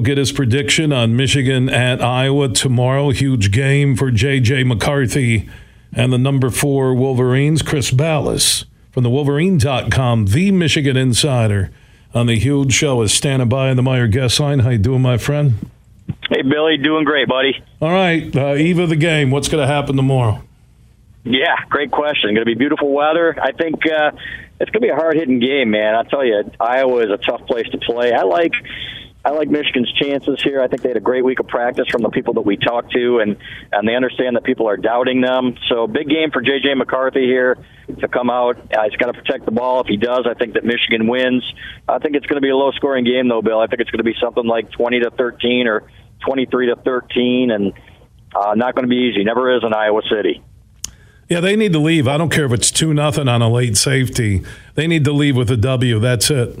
get his prediction on Michigan at Iowa tomorrow. Huge game for J.J. McCarthy and the number four Wolverines. Chris Balas from the Wolverine.com, the Michigan insider on the huge show is standing by in the Meijer guest line. How you doing, my friend? Hey, Billy, doing great, buddy. All right, uh, eve of the game. What's going to happen tomorrow? Yeah, great question. Going to be beautiful weather. I think uh, it's going to be a hard hitting game, man. I'll tell you, Iowa is a tough place to play. I like I like Michigan's chances here. I think they had a great week of practice from the people that we talked to, and and they understand that people are doubting them. So big game for JJ McCarthy here to come out. Uh, he's got to protect the ball. If he does, I think that Michigan wins. I think it's going to be a low scoring game, though, Bill. I think it's going to be something like 20 to 13 or 23 to 13, and uh, not going to be easy. Never is in Iowa City. Yeah, they need to leave. I don't care if it's two nothing on a late safety. They need to leave with a W. That's it.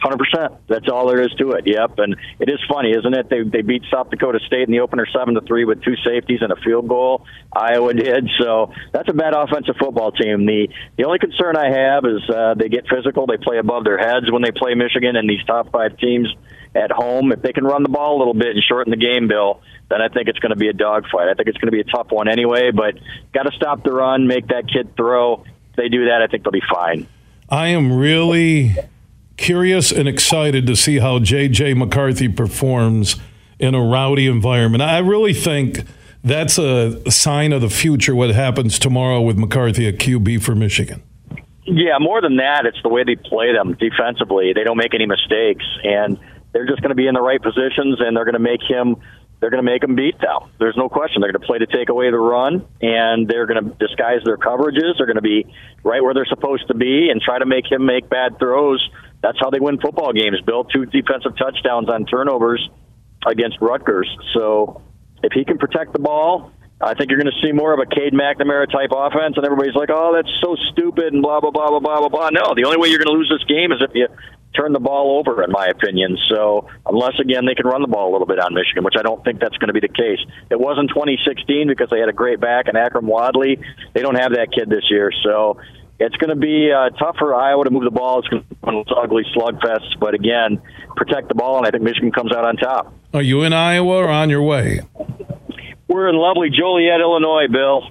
Hundred percent. That's all there is to it. Yep, and it is funny, isn't it? They they beat South Dakota State in the opener seven to three with two safeties and a field goal. Iowa did. So that's a bad offensive football team. The the only concern I have is uh, they get physical. They play above their heads when they play Michigan and these top five teams at home. If they can run the ball a little bit and shorten the game, Bill, then I think it's going to be a dogfight. I think it's going to be a tough one anyway. But got to stop the run, make that kid throw. If they do that, I think they'll be fine. I am really curious and excited to see how J.J. McCarthy performs in a rowdy environment. I really think that's a sign of the future, what happens tomorrow with McCarthy at QB for Michigan. Yeah, more than that, it's the way they play them defensively. They don't make any mistakes, and they're just going to be in the right positions, and they're going to make him they're going to make him beat them. There's no question. They're going to play to take away the run, and they're going to disguise their coverages. They're going to be right where they're supposed to be and try to make him make bad throws. That's how they win football games. Bill two defensive touchdowns on turnovers against Rutgers. So if he can protect the ball, I think you're going to see more of a Cade McNamara type offense, and everybody's like, "Oh, that's so stupid," and blah blah blah blah blah blah. No, the only way you're going to lose this game is if you turn the ball over, in my opinion. So unless again they can run the ball a little bit on Michigan, which I don't think that's going to be the case. It was in 2016 because they had a great back and Akrum Wadley. They don't have that kid this year, so it's going to be uh, tough for Iowa to move the ball. It's going to be one of those ugly slugfests, but again, protect the ball, and I think Michigan comes out on top. Are you in Iowa or on your way? We're in lovely Joliet, Illinois, Bill.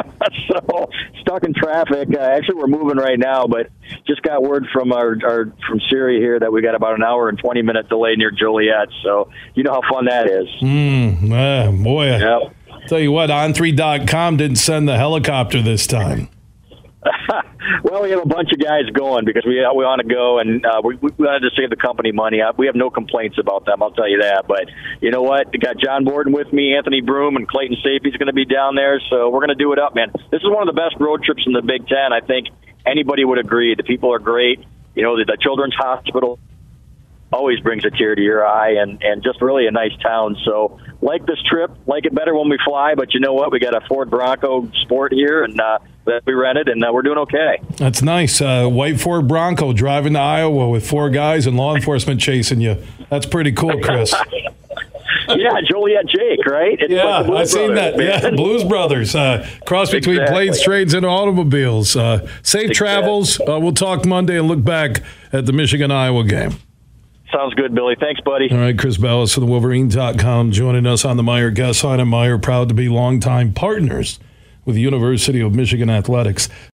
so stuck in traffic. Uh, actually, we're moving right now, but just got word from our, our from Siri here that we got about an hour and twenty minute delay near Joliet. So you know how fun that is. Mm, boy, Yep. tell you what, on3.com didn't send the helicopter this time. well, we have a bunch of guys going because we we want to go, and uh, we, we wanted to save the company money. We have no complaints about them, I'll tell you that. But you know what? We got John Borton with me, Anthony Broome, and Clayton Sayfie's going to be down there, so we're going to do it up, man. This is one of the best road trips in the Big Ten. I think anybody would agree. The people are great. You know, the, the Children's Hospital always brings a tear to your eye and and just really a nice town so like this trip like it better when we fly but you know what we got a ford bronco sport here and uh that we rented and uh, we're doing okay That's nice. Uh, white Ford Bronco driving to Iowa with four guys and law enforcement chasing you. That's pretty cool, Chris. yeah joliet jake right It's Yeah, like I've seen that. Man. Yeah, Blues Brothers. Uh, cross between Exactly. planes, trains, and automobiles. Uh, safe travels. Uh, we'll talk Monday and look back at the Michigan Iowa game. sounds good billy thanks buddy All right, Chris Balas from the Wolverine.com joining us on the Meijer guest line. And Meijer proud to be longtime partners with the University of Michigan Athletics.